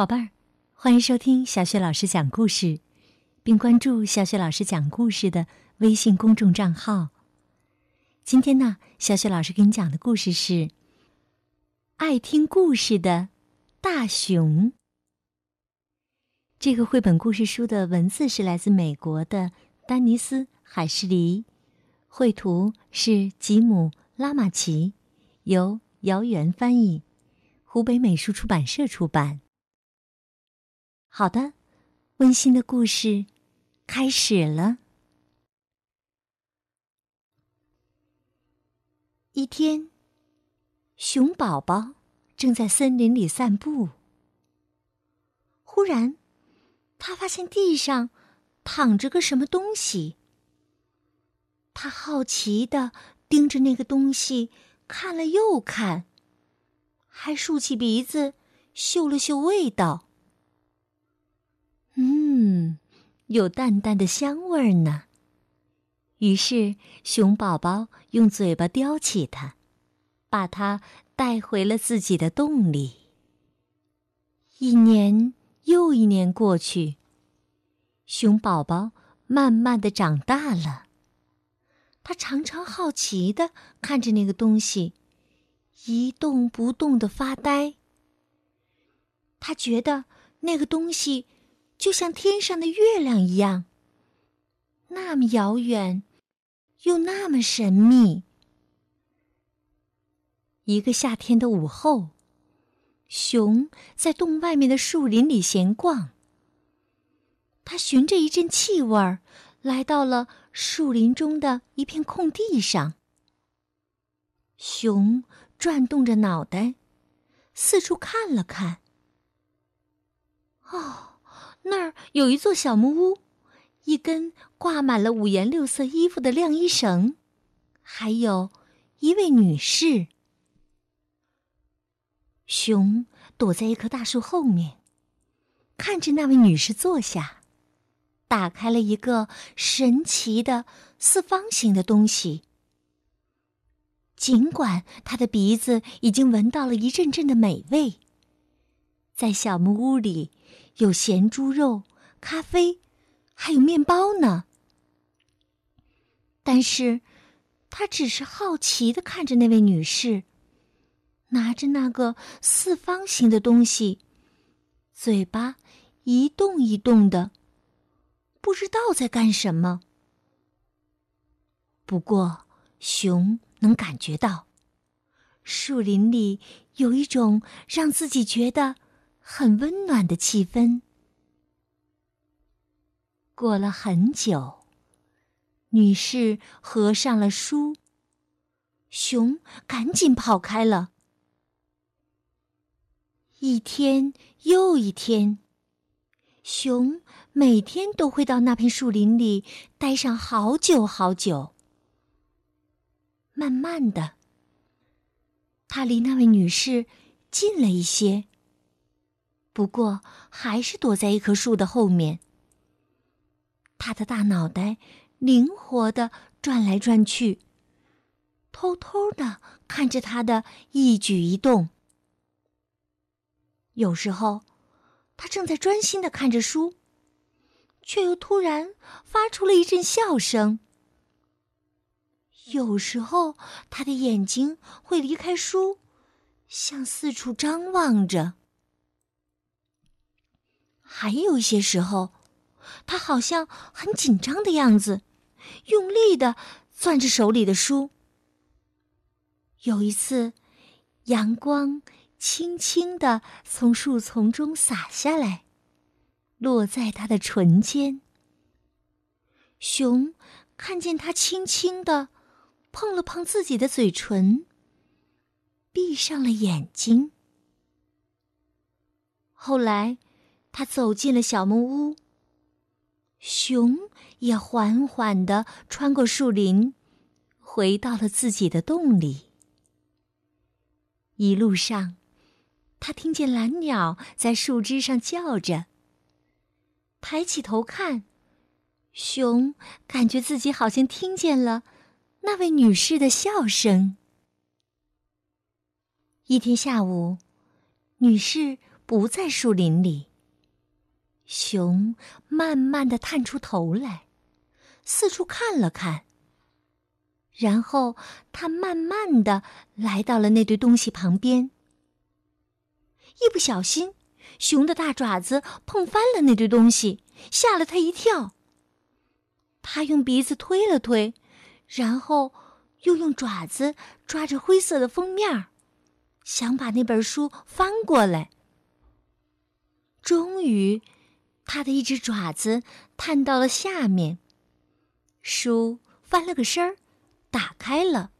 宝贝儿，欢迎收听小雪老师讲故事，并关注小雪老师讲故事的微信公众账号。今天呢，小雪老师给你讲的故事是《爱听故事的大熊》。这个绘本故事书的文字是来自美国的丹尼斯·海什黎，绘图是吉姆·拉马奇，由姚元翻译。湖北美术出版社出版。好的，温馨的故事开始了。一天，熊宝宝正在森林里散步，忽然，他发现地上躺着个什么东西。他好奇的盯着那个东西看了又看。还竖起鼻子，嗅了嗅味道。嗯，有淡淡的香味儿呢。于是，熊宝宝用嘴巴叼起它，把它带回了自己的洞里。一年又一年过去，熊宝宝慢慢的长大了。他常常好奇的看着那个东西。一动不动的发呆。他觉得那个东西就像天上的月亮一样，那么遥远，又那么神秘。一个夏天的午后，熊在洞外面的树林里闲逛。他循着一阵气味儿，来到了树林中的一片空地上。熊。转动着脑袋，四处看了看。哦，那儿有一座小木屋，一根挂满了五颜六色衣服的晾衣绳，还有一位女士。熊躲在一棵大树后面，看着那位女士坐下，打开了一个神奇的四方形的东西。尽管他的鼻子已经闻到了一阵阵的美味，在小木屋里有咸猪肉、咖啡，还有面包呢。但是，他只是好奇的看着那位女士，拿着那个四方形的东西，嘴巴一动一动的，不知道在干什么。不过，熊。能感觉到，树林里有一种让自己觉得很温暖的气氛。过了很久，女士合上了书，熊赶紧跑开了。一天又一天，熊每天都会到那片树林里待上好久好久。慢慢的，他离那位女士近了一些。不过，还是躲在一棵树的后面。他的大脑袋灵活的转来转去，偷偷的看着他的一举一动。有时候，他正在专心的看着书，却又突然发出了一阵笑声。有时候，他的眼睛会离开书，向四处张望着；还有一些时候，他好像很紧张的样子，用力的攥着手里的书。有一次，阳光轻轻的从树丛中洒下来，落在他的唇间。熊看见他轻轻的。碰了碰自己的嘴唇，闭上了眼睛。后来，他走进了小木屋。熊也缓缓地穿过树林，回到了自己的洞里。一路上，他听见蓝鸟在树枝上叫着。抬起头看，熊感觉自己好像听见了。那位女士的笑声。一天下午，女士不在树林里。熊慢慢的探出头来，四处看了看。然后，他慢慢的来到了那堆东西旁边。一不小心，熊的大爪子碰翻了那堆东西，吓了他一跳。他用鼻子推了推，然后又用爪子抓着灰色的封面，想把那本书翻过来。终于，他的一只爪子探到了下面，书翻了个身儿，打开了。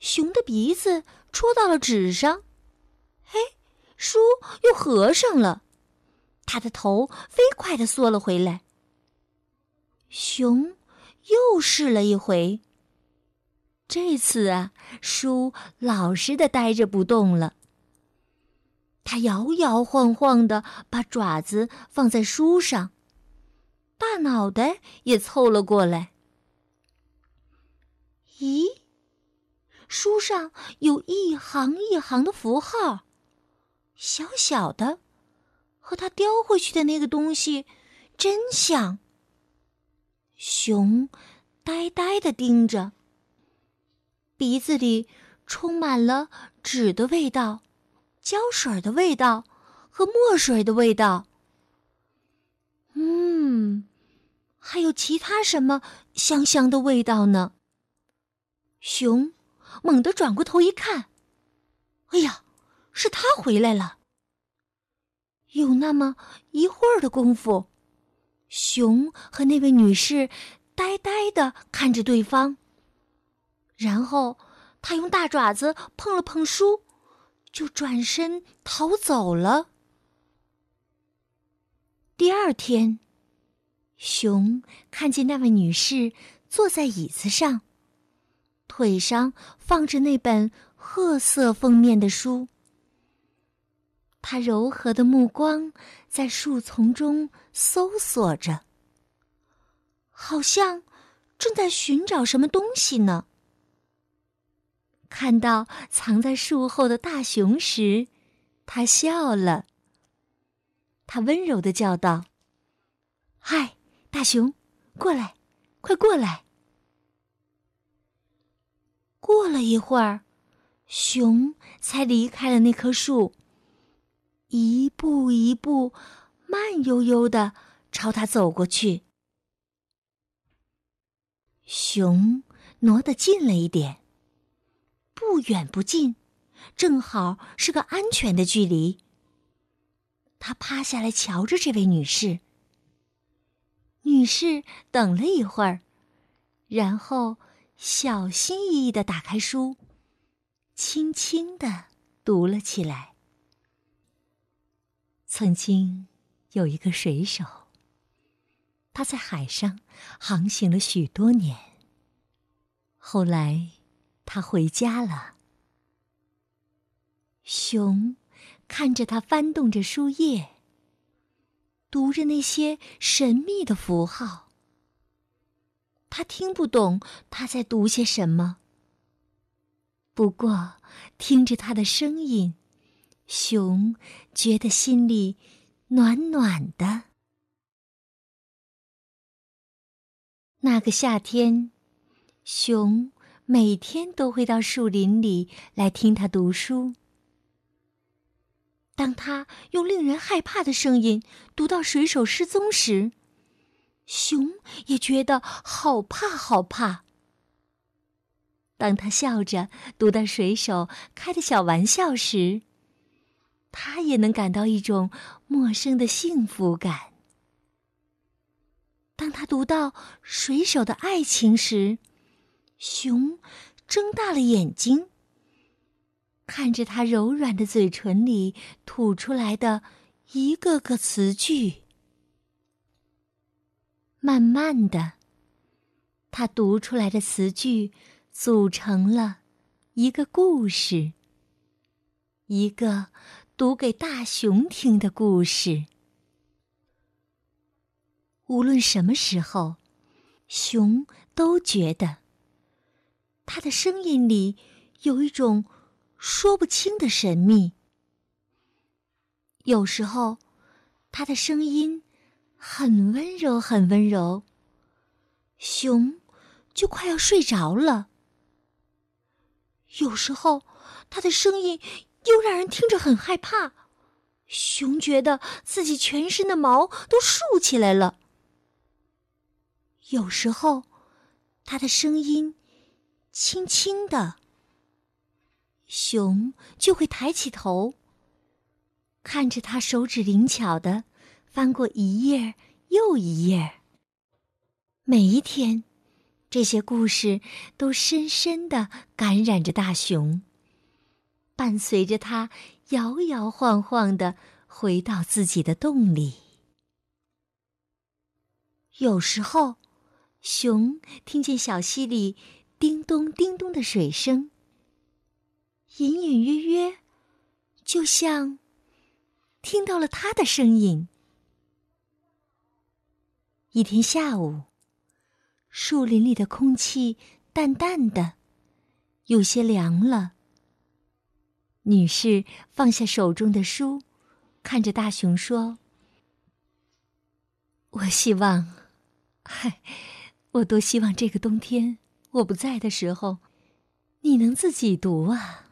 熊的鼻子戳到了纸上，嘿，书又合上了。他的头飞快的缩了回来。熊又试了一回。这次啊，书老实的呆着不动了。他摇摇晃晃的把爪子放在书上，大脑袋也凑了过来。咦，书上有一行一行的符号，小小的，和他叼回去的那个东西真像。熊呆呆的盯着，鼻子里充满了纸的味道、胶水的味道和墨水的味道。嗯，还有其他什么香香的味道呢？熊猛地转过头一看，哎呀，是他回来了。有那么一会儿的功夫。熊和那位女士呆呆的看着对方，然后他用大爪子碰了碰书，就转身逃走了。第二天，熊看见那位女士坐在椅子上，腿上放着那本褐色封面的书。他柔和的目光在树丛中搜索着，好像正在寻找什么东西呢。看到藏在树后的大熊时，他笑了。他温柔的叫道：“嗨，大熊，过来，快过来！”过了一会儿，熊才离开了那棵树。一步一步，慢悠悠的朝他走过去。熊挪得近了一点，不远不近，正好是个安全的距离。他趴下来瞧着这位女士。女士等了一会儿，然后小心翼翼的打开书，轻轻的读了起来。曾经有一个水手，他在海上航行了许多年。后来，他回家了。熊看着他翻动着书页，读着那些神秘的符号。他听不懂他在读些什么，不过听着他的声音。熊觉得心里暖暖的。那个夏天，熊每天都会到树林里来听他读书。当他用令人害怕的声音读到水手失踪时，熊也觉得好怕好怕。当他笑着读到水手开的小玩笑时，他也能感到一种陌生的幸福感。当他读到水手的爱情时，熊睁大了眼睛，看着他柔软的嘴唇里吐出来的一个个词句。慢慢的，他读出来的词句组成了一个故事，一个。读给大熊听的故事。无论什么时候，熊都觉得他的声音里有一种说不清的神秘。有时候，他的声音很温柔，很温柔。熊就快要睡着了。有时候，他的声音又让人听着很害怕。熊觉得自己全身的毛都竖起来了。有时候，他的声音轻轻的，熊就会抬起头，看着它手指灵巧的翻过一页又一页。每一天，这些故事都深深的感染着大熊，伴随着他。摇摇晃晃的回到自己的洞里。有时候，熊听见小溪里叮咚叮咚的水声，隐隐约约，就像听到了他的声音。一天下午，树林里的空气淡淡的，有些凉了。女士放下手中的书，看着大熊说：“我希望，嗨，我多希望这个冬天我不在的时候，你能自己读啊。”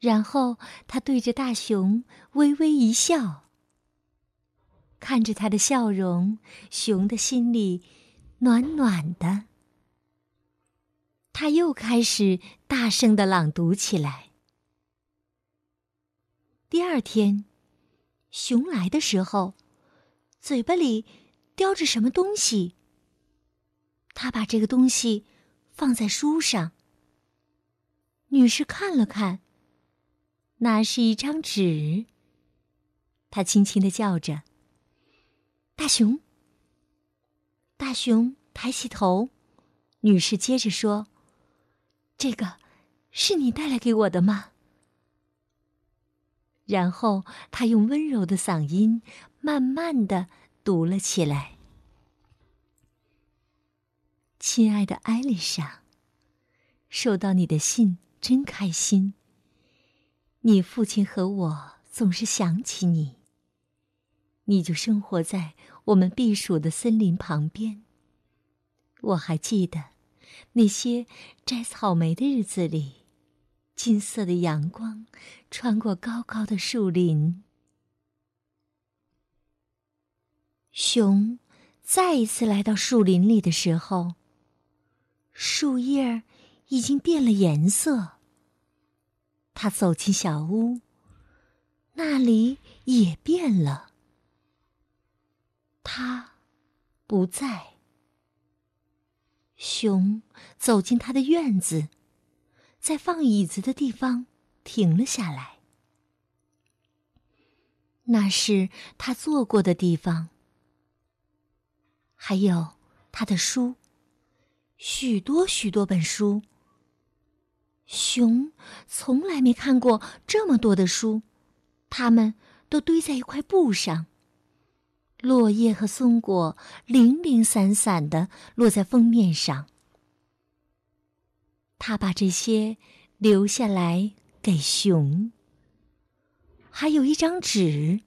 然后他对着大熊微微一笑，看着他的笑容，熊的心里暖暖的。他又开始大声的朗读起来。第二天，熊来的时候，嘴巴里叼着什么东西。他把这个东西放在书上。女士看了看，那是一张纸。他轻轻的叫着：“大熊。”大熊抬起头，女士接着说。这个，是你带来给我的吗？然后他用温柔的嗓音，慢慢的读了起来：“亲爱的艾丽莎，收到你的信真开心。你父亲和我总是想起你。你就生活在我们避暑的森林旁边。我还记得。”那些摘草莓的日子里，金色的阳光穿过高高的树林。熊再一次来到树林里的时候，树叶已经变了颜色。他走进小屋，那里也变了。他不在。熊走进他的院子，在放椅子的地方停了下来。那是他坐过的地方，还有他的书，许多许多本书。熊从来没看过这么多的书，它们都堆在一块布上。落叶和松果零零散散的落在封面上。他把这些留下来给熊。还有一张纸。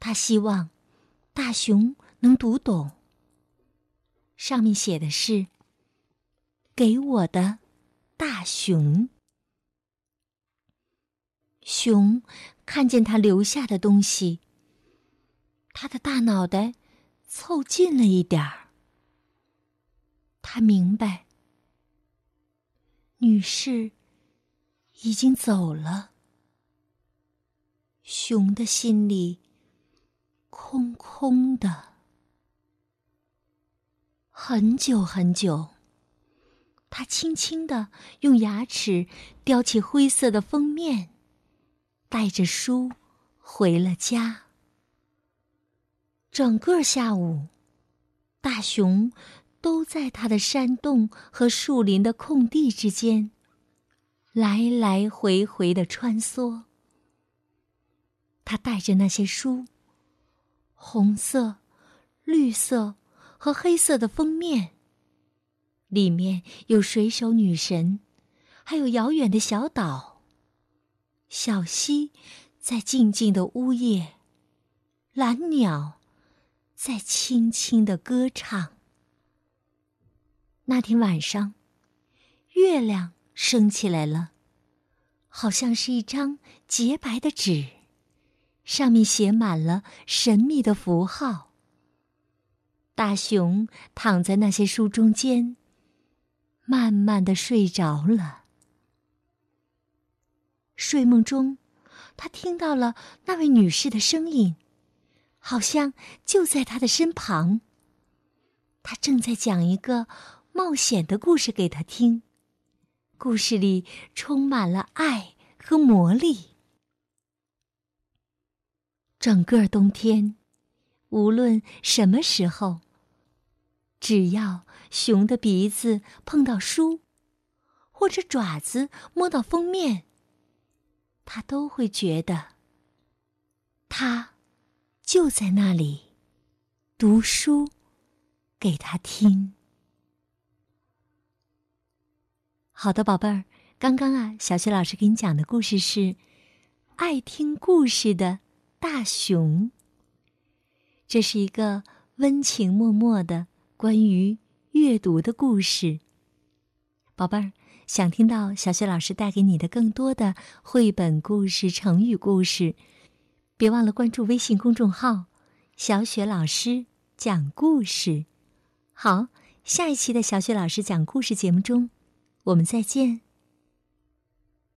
他希望大熊能读懂。上面写的是：“给我的大熊。”熊看见他留下的东西。他的大脑袋凑近了一点儿。他明白，女士已经走了。熊的心里空空的。很久很久，他轻轻的用牙齿叼起灰色的封面，带着书回了家。整个下午，大熊都在他的山洞和树林的空地之间来来回回的穿梭。他带着那些书，红色、绿色和黑色的封面，里面有水手女神，还有遥远的小岛、小溪、在静静的呜咽，蓝鸟在轻轻的歌唱。那天晚上，月亮升起来了，好像是一张洁白的纸，上面写满了神秘的符号。大熊躺在那些书中间，慢慢的睡着了。睡梦中，他听到了那位女士的声音，好像就在他的身旁。他正在讲一个冒险的故事给他听，故事里充满了爱和魔力。整个冬天，无论什么时候。只要熊的鼻子碰到书，或者爪子摸到封面，他都会觉得，他就在那里读书给他听。好的，宝贝儿，刚刚啊，小雪老师给你讲的故事是《爱听故事的大熊》，这是一个温情脉脉的。关于阅读的故事，宝贝儿，想听到小雪老师带给你的更多的绘本故事、成语故事，别忘了关注微信公众号“小雪老师讲故事”。好，下一期的小雪老师讲故事节目中，我们再见。